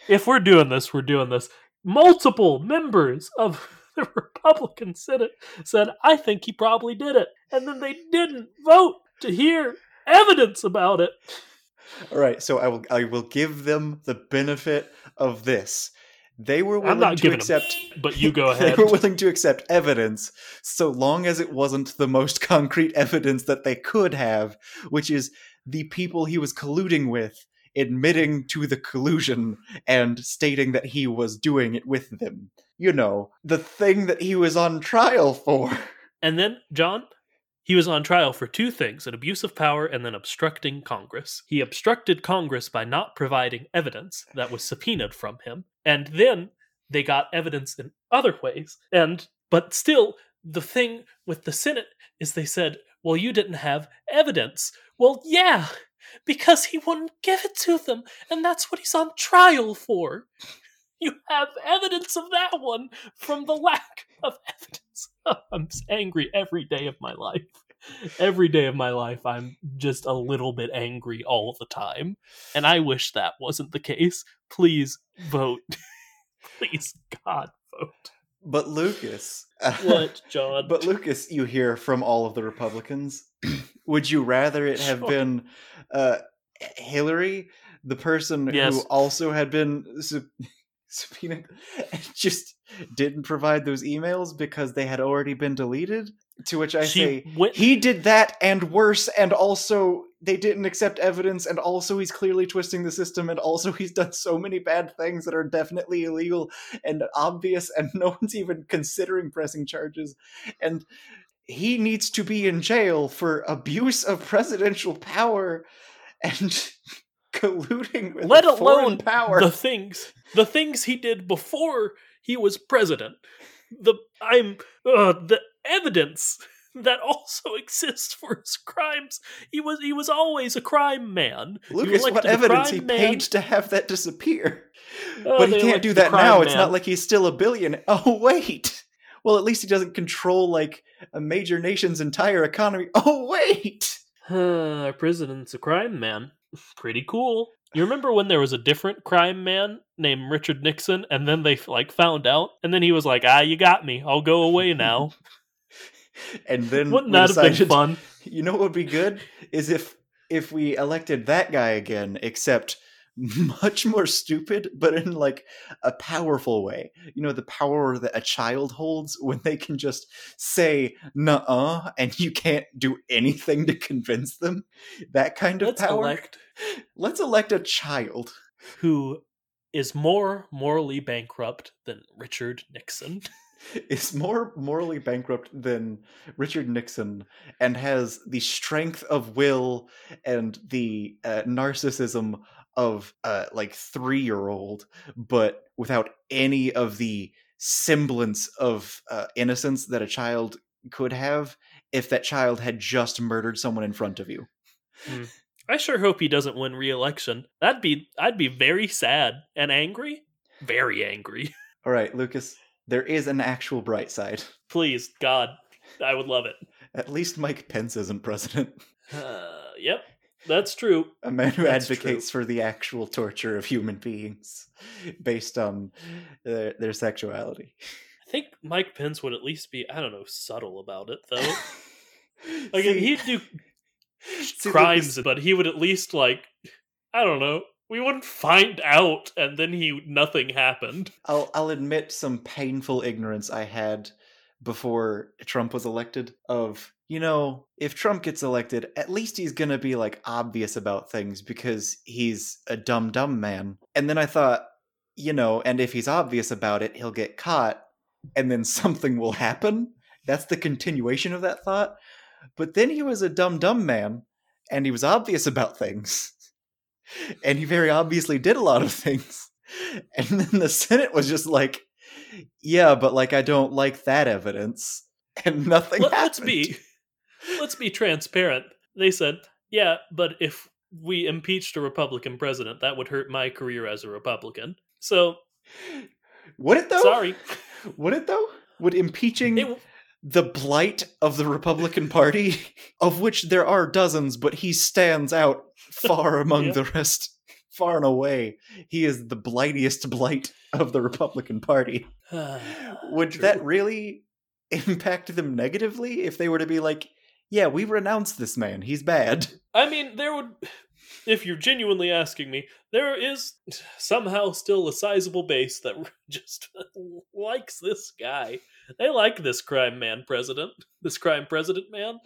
If we're doing this, we're doing this. Multiple members of the Republican Senate said, I think he probably did it. And then they didn't vote to hear evidence about it. All right, so I will I will give them the benefit of this. They were willing to accept them, but you go ahead. they were willing to accept evidence so long as it wasn't the most concrete evidence that they could have, which is the people he was colluding with admitting to the collusion and stating that he was doing it with them. You know, the thing that he was on trial for. And then, John, he was on trial for two things an abuse of power and then obstructing Congress. He obstructed Congress by not providing evidence that was subpoenaed from him. And then they got evidence in other ways. And, but still, the thing with the Senate is they said, well, you didn't have evidence. Well, yeah, because he wouldn't give it to them. And that's what he's on trial for. You have evidence of that one from the lack of evidence. I'm angry every day of my life. Every day of my life, I'm just a little bit angry all the time. And I wish that wasn't the case. Please vote. Please, God, vote. But Lucas. What, John? But Lucas, you hear from all of the Republicans. Would you rather it have Sure. been uh, Hillary, the person who also had been sub- subpoenaed, just didn't provide those emails because they had already been deleted? To which I she say, went. he did that and worse, and also they didn't accept evidence, and also he's clearly twisting the system, and also he's done so many bad things that are definitely illegal and obvious, and no one's even considering pressing charges. And he needs to be in jail for abuse of presidential power and colluding with Let alone power. the things the things he did before he was president the i'm uh, the evidence that also exists for his crimes he was he was always a crime man Lucas, what evidence he man. paid to have that disappear? Oh, but he can't do that now. It's not like he's still a billion. Oh wait. Well, at least he doesn't control like a major nation's entire economy. Oh wait. Uh, our president's a crime man pretty cool you remember when there was a different crime man named richard nixon and then they like found out? And then he was like ah you got me. I'll go away now. And then wouldn't that have been fun? You know what would be good? Is if if we elected that guy again, except much more stupid, but in like a powerful way. You know, the power that a child holds when they can just say "nuh-uh" and you can't do anything to convince them. That kind of Let's power. elect Let's elect a child. who is more morally bankrupt than Richard Nixon. is more morally bankrupt than Richard Nixon and has the strength of will and the uh, narcissism of uh, like three year old, but without any of the semblance of uh, innocence that a child could have if that child had just murdered someone in front of you. I sure hope he doesn't win re-election. That'd be I'd be very sad and angry. Very angry. All right, Lucas, there is an actual bright side. Please, God, I would love it. At least Mike Pence isn't president. Uh, yep, that's true. a man who That's advocates for the actual torture of human beings based on their, their sexuality. I think Mike Pence would at least be I don't know subtle about it though. Like he'd do see, crimes, but he would at least like I don't know. We wouldn't find out, and then he nothing happened. I'll I'll admit some painful ignorance I had before Trump was elected of you know if Trump gets elected at least he's going to be like obvious about things because he's a dumb dumb man. And then I thought you know and if he's obvious about it he'll get caught and then something will happen. That's the continuation of that thought. But then he was a dumb dumb man and he was obvious about things. And he very obviously did a lot of things. And then the senate was just like yeah but like i don't like that evidence and nothing Let, happened let's be let's be transparent. They said, "Yeah, but if we impeached a Republican president, that would hurt my career as a Republican." So would it though sorry, would it though would impeaching it, the blight of the republican party of which there are dozens but he stands out far among Yeah. the rest far and away he is the blightiest blight of the republican party would True. that really impact them negatively if they were to be like yeah we renounce this man he's bad I mean, there would. If you're genuinely asking me, there is somehow still a sizable base that just likes this guy. They like this crime man president, this crime president man.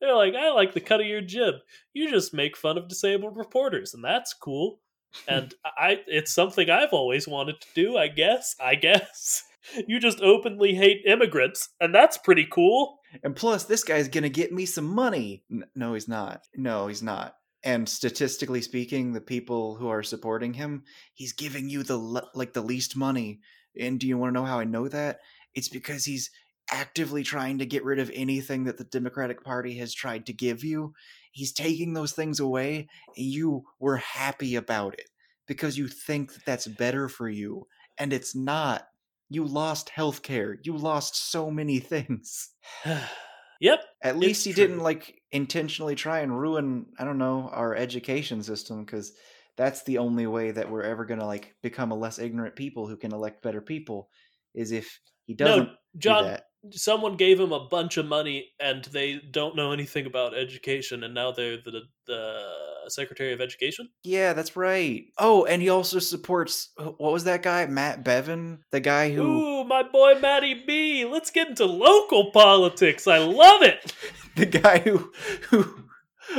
They're like, I like the cut of your jib. You just make fun of disabled reporters, and that's cool. And I, it's something I've always wanted to do. I guess. I guess. You just openly hate immigrants, and that's pretty cool. And plus, this guy's gonna get me some money. N- no, he's not. No, he's not. And statistically speaking, the people who are supporting him, he's giving you the le- like the least money. And do you want to know how I know that? It's because he's actively trying to get rid of anything that the Democratic Party has tried to give you. He's taking those things away, and you were happy about it because you think that that's better for you, and it's not. You lost health care. You lost so many things. yep. At least he true. didn't like intentionally try and ruin, I don't know, our education system because that's the only way that we're ever going to like become a less ignorant people who can elect better people is if he doesn't no, John. do that. Someone gave him a bunch of money and they don't know anything about education and now they're the the secretary of education Yeah, that's right. Oh, and he also supports uh, what was that guy? Matt Bevin, the guy who ooh my boy matty b let's get into local politics i love it the guy who who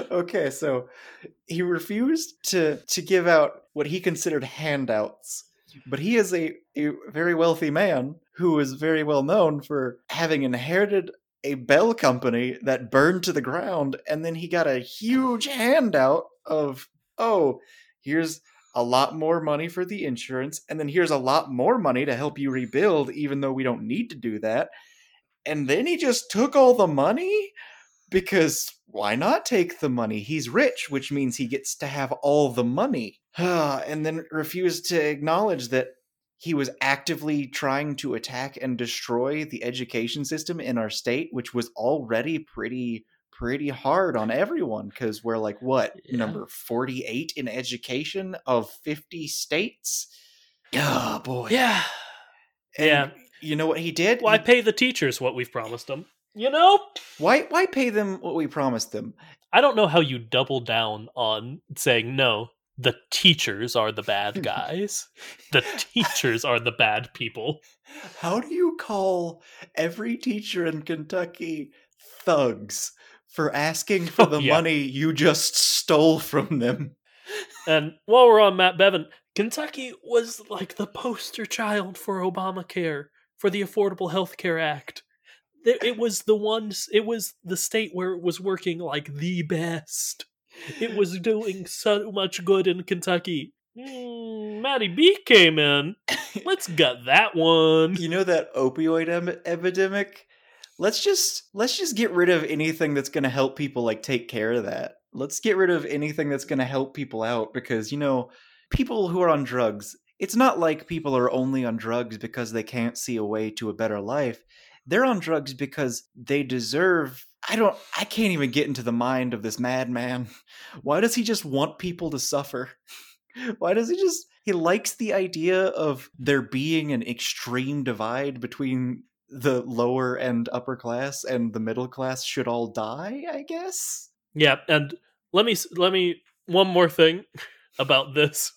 okay so he refused to to give out what he considered handouts but he is a, a very wealthy man who is very well known for having inherited a bell company that burned to the ground and then he got a huge handout of oh here's a lot more money for the insurance and then here's a lot more money to help you rebuild even though we don't need to do that and then he just took all the money because why not take the money? He's rich, which means he gets to have all the money. and then refused to acknowledge that he was actively trying to attack and destroy the education system in our state, which was already pretty pretty hard on everyone because we're like what Yeah. number 48 in education of 50 states? Oh boy. Yeah. And yeah. you know what he did? Why He- pay the teachers what we've promised them you know? Why why pay them what we promised them? I don't know how you double down on saying no the teachers are the bad guys. the teachers are the bad people. How do you call every teacher in Kentucky thugs for asking for the Yeah. money you just stole from them? And while we're on Matt Bevin, Kentucky was like the poster child for Obamacare, for the Affordable Health Care Act. It was the one, it was the state where it was working like the best. It was doing so much good in Kentucky. Mm, Matty B came in. Let's gut that one. You know that opioid em- epidemic? Let's just let's just get rid of anything that's going to help people like take care of that. Let's get rid of anything that's going to help people out because you know, people who are on drugs, it's not like people are only on drugs because they can't see a way to a better life. They're on drugs because they deserve I don't I can't even get into the mind of this madman. Why does he just want people to suffer? Why does he just he likes the idea of there being an extreme divide between the lower and upper class and the middle class should all die, I guess. Yeah, and let me let me one more thing about this,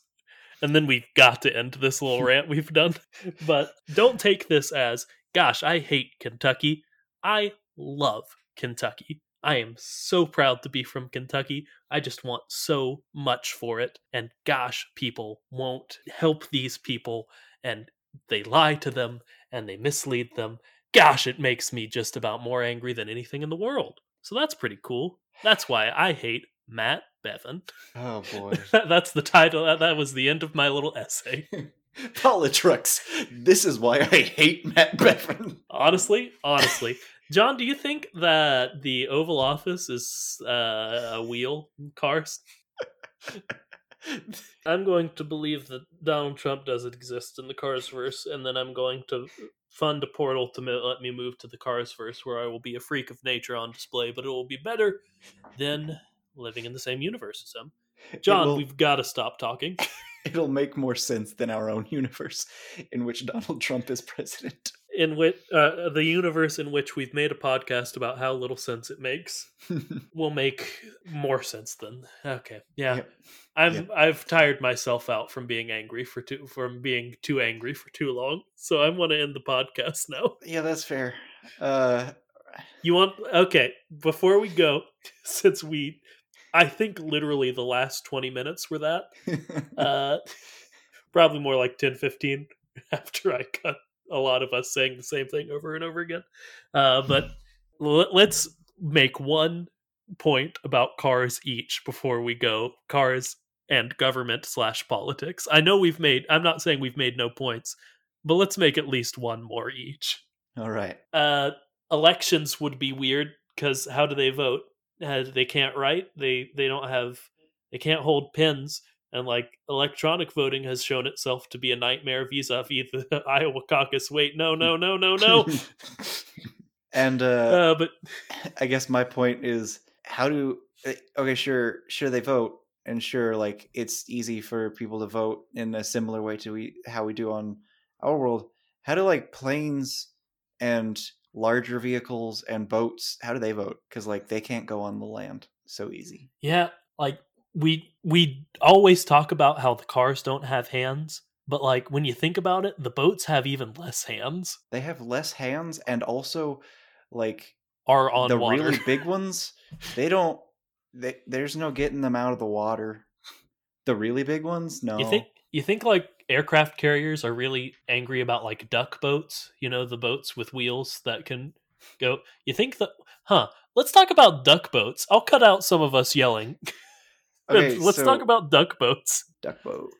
and then we've got to end this little rant we've done. But don't take this as, gosh, I hate Kentucky. I love Kentucky. I am so proud to be from Kentucky. I just want so much for it. And gosh, people won't help these people, and they lie to them and they mislead them. Gosh, it makes me just about more angry than anything in the world. So that's pretty cool. That's why I hate Matt Bevin. Oh boy. That's the title. That- That was the end of my little essay. Poli-Trucks. This is why I hate Matt Bevin. Honestly, honestly. John, do you think that the Oval Office is uh, a wheel cars? I'm going to believe that Donald Trump doesn't exist in the Cars verse, and then I'm going to fund a portal to mo- let me move to the Cars verse, where I will be a freak of nature on display, but it will be better than living in the same universe as him. John, will- we've got to stop talking. It'll make more sense than our own universe in which Donald Trump is president. In which uh, the universe in which we've made a podcast about how little sense it makes will make more sense then. Okay, yeah. Yep. I'm Yep. I've tired myself out from being angry for too from being too angry for too long. So I want to end the podcast now. yeah, that's fair. Uh You want okay, before we go, since we I think literally the last 20 minutes were that. Uh probably more like 10 15 after I cut a lot of us saying the same thing over and over again. Uh but l- let's make one point about cars each before we go. Cars and government slash politics. I know we've made. I'm not saying we've made no points, but let's make at least one more each. All right. Uh, elections would be weird because how do they vote? Uh, they can't write. They they don't have. They can't hold pens. And like electronic voting has shown itself to be a nightmare vis-a-vis the Iowa caucus. Wait, no, no, no, no, no. and uh uh, but I guess my point is how do eh, okay sure sure they vote and sure like it's easy for people to vote in a similar way to we, how we do on our world how do like planes and larger vehicles and boats how do they vote? Because like they can't go on the land so easy. Yeah, like we we always talk about how the cars don't have hands, but like when you think about it, the boats have even less hands. they have less hands and also like Are on the water. really big ones they don't they, there's no getting them out of the water. The really big ones? No You think you think like aircraft carriers are really angry about like duck boats? You know, the boats with wheels that can go. You think that? Huh? Let's talk about duck boats. I'll cut out some of us yelling. Okay, Let's so- talk about duck boats. duck boat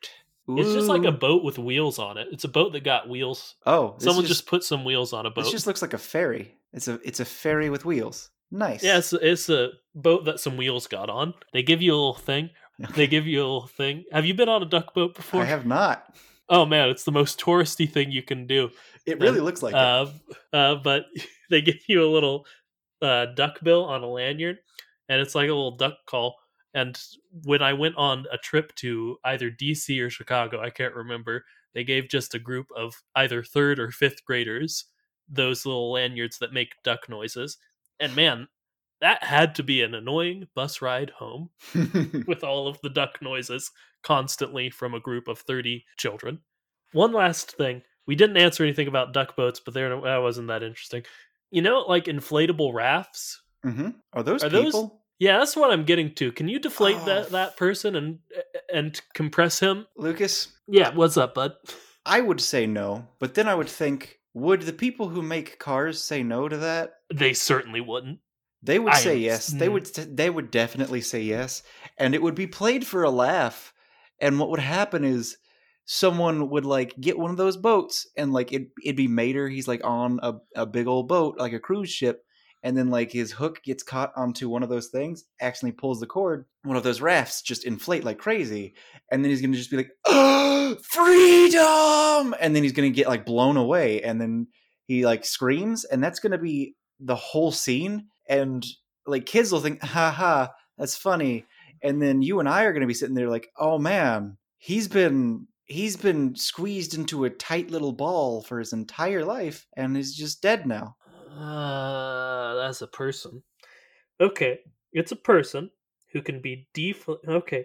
It's just like a boat with wheels on it. It's a boat that got wheels. Oh, Someone just, just put some wheels on a boat. this just looks like a ferry. It's a it's a ferry with wheels. Nice. Yeah, it's, it's a boat that some wheels got on. They give you a little thing. They give you a little thing. Have you been on a duck boat before? I have not. Oh man, it's the most touristy thing you can do. It really And, looks like uh, uh, but they give you a little uh, duck bill on a lanyard, and it's like a little duck call. And when I went on a trip to either DC or Chicago, I can't remember, they gave just a group of either third or fifth graders those little lanyards that make duck noises. And man, that had to be an annoying bus ride home with all of the duck noises constantly from a group of 30 children. One last thing. We didn't answer anything about duck boats, but there that wasn't that interesting. You know, like inflatable rafts? hmm Are those Are those- people? Yeah, that's what I'm getting to. Can you deflate Oh, that that person and and compress him? Lucas, Yeah, what's up, bud? I would say no, but then I would think, would the people who make cars say no to that? They certainly wouldn't. They would I say yes. They mm. would. They would definitely say yes, and it would be played for a laugh. And what would happen is someone would like get one of those boats, and like it, it'd be Mater. He's like on a, a big old boat, like a cruise ship, and then like his hook gets caught onto one of those things, accidentally pulls the cord. One of those rafts just inflate like crazy, and then he's gonna just be like, "Oh, freedom!" And then he's gonna get like blown away, and then he like screams, and that's gonna be the whole scene. And like kids will think, "Ha ha, that's funny," and then you and I are gonna be sitting there like, "Oh man, he's been." He's been squeezed into a tight little ball for his entire life and is just dead now. Uh, that's a person. Okay, it's a person who can be defl. Okay,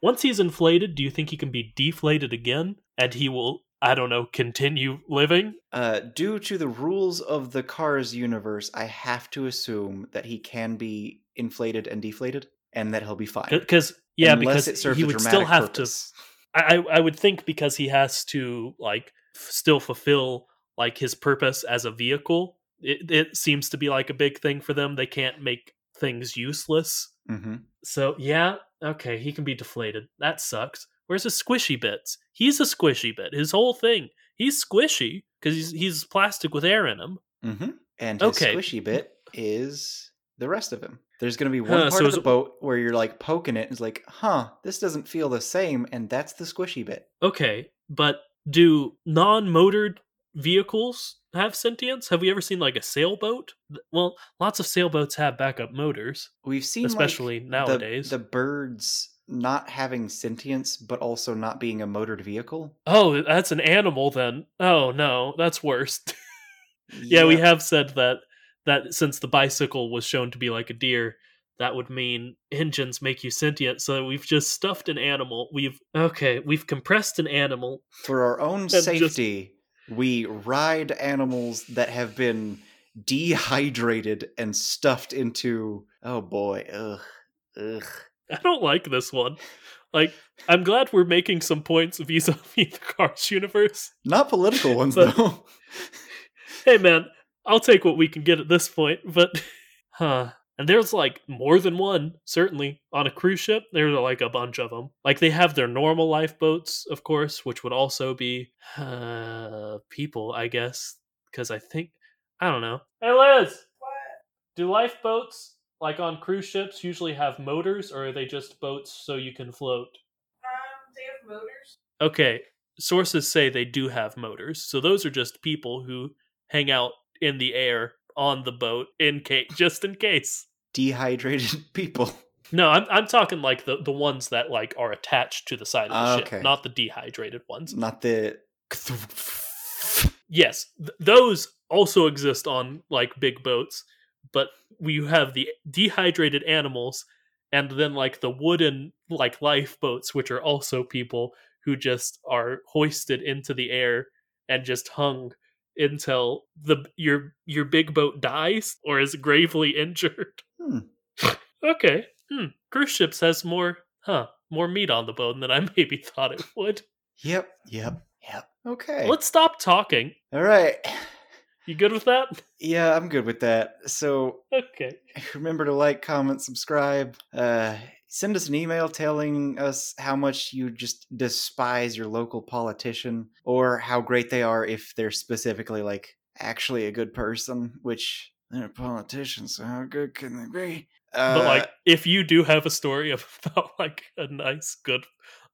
once he's inflated, do you think he can be deflated again, and he will? I don't know. Continue living. Uh, due to the rules of the Cars universe, I have to assume that he can be inflated and deflated, and that he'll be fine. Because yeah, Unless because he would still have purpose. to. I I would think because he has to like f- still fulfill like his purpose as a vehicle. It it seems to be like a big thing for them. They can't make things useless. hmm So yeah, okay, he can be deflated. That sucks. Where's his squishy bits? He's a squishy bit. His whole thing. He's squishy because he's he's plastic with air in him. Mm-hmm. And his Okay. squishy bit is the rest of him. There's going to be one part so of the boat where you're like poking it, and it's like, huh, this doesn't feel the same, and that's the squishy bit. Okay, but do non-motored vehicles have sentience? Have we ever seen like a sailboat? Well, lots of sailboats have backup motors, We've seen, like, especially the- nowadays. the birds not having sentience, but also not being a motored vehicle. Oh, that's an animal then. Oh no, that's worse. yeah, we have said that that since the bicycle was shown to be like a deer, that would mean engines make you sentient. So we've just stuffed an animal. We've okay, we've compressed an animal. For our own just- safety, we ride animals that have been dehydrated and stuffed into. Oh boy, ugh, ugh. I don't like this one. Like, I'm glad we're making some points vis-a-vis the Cars universe. Not political ones But- though. Hey man, I'll take what we can get at this point, but huh. And there's like more than one, certainly. On a cruise ship, there's like a bunch of them. Like they have their normal lifeboats, of course, which would also be uh, people, I guess. Because I think, I don't know. Hey Liz! What? Do lifeboats, like on cruise ships, usually have motors, or are they just boats so you can float? Um, they have motors. Okay, sources say they do have motors. So those are just people who hang out in the air on the boat in case just in case. Dehydrated people. No, I'm I'm talking like the the ones that like are attached to the side of the Ah, ship, okay. not the dehydrated ones. Not the. Yes, th- those also exist on like big boats, but we have the dehydrated animals and then like the wooden like lifeboats which are also people who just are hoisted into the air and just hung until the your your big boat dies or is gravely injured. Hmm. Okay. Hmm. Cruise ships has more huh, more meat on the bone than I maybe thought it would. Yep, yep, yep. Okay. Let's stop talking. All right. You good with that? Yeah, I'm good with that. So Okay. remember to like, comment, subscribe. Uh, send us an email telling us how much you just despise your local politician or how great they are if they're specifically like actually a good person, which they're a politician, so how good can they be? Uh, But like, if you do have a story about like a nice, good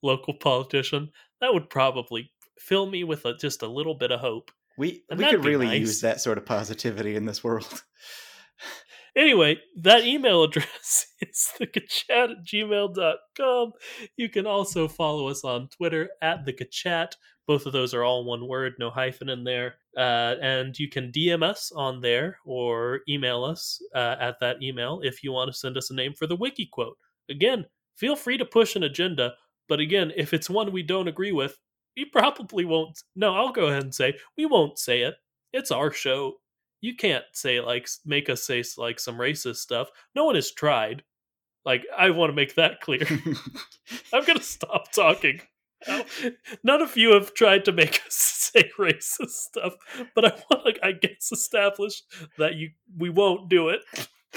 local politician, that would probably fill me with a, just a little bit of hope. We and we could really nice. use that sort of positivity in this world. Anyway, that email address is thekachat at gmail.com. You can also follow us on Twitter at thekachat. Both of those are all one word, no hyphen in there. Uh, and you can DM us on there or email us uh, at that email if you want to send us a name for the wiki quote. Again, feel free to push an agenda, but again, if it's one we don't agree with, we probably won't. No, I'll go ahead and say we won't say it. It's our show. You can't say like make us say like some racist stuff. No one has tried. Like I want to make that clear. I'm gonna stop talking. None of you have tried to make us say racist stuff, but I want to, I guess, establish that you we won't do it.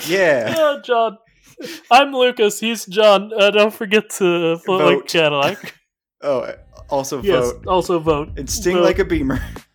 Yeah. Oh, John. I'm Lucas. He's John. Uh, don't forget to vote like. Cadillac. Oh, also yes. vote Also vote. and sting Vote. like a beamer.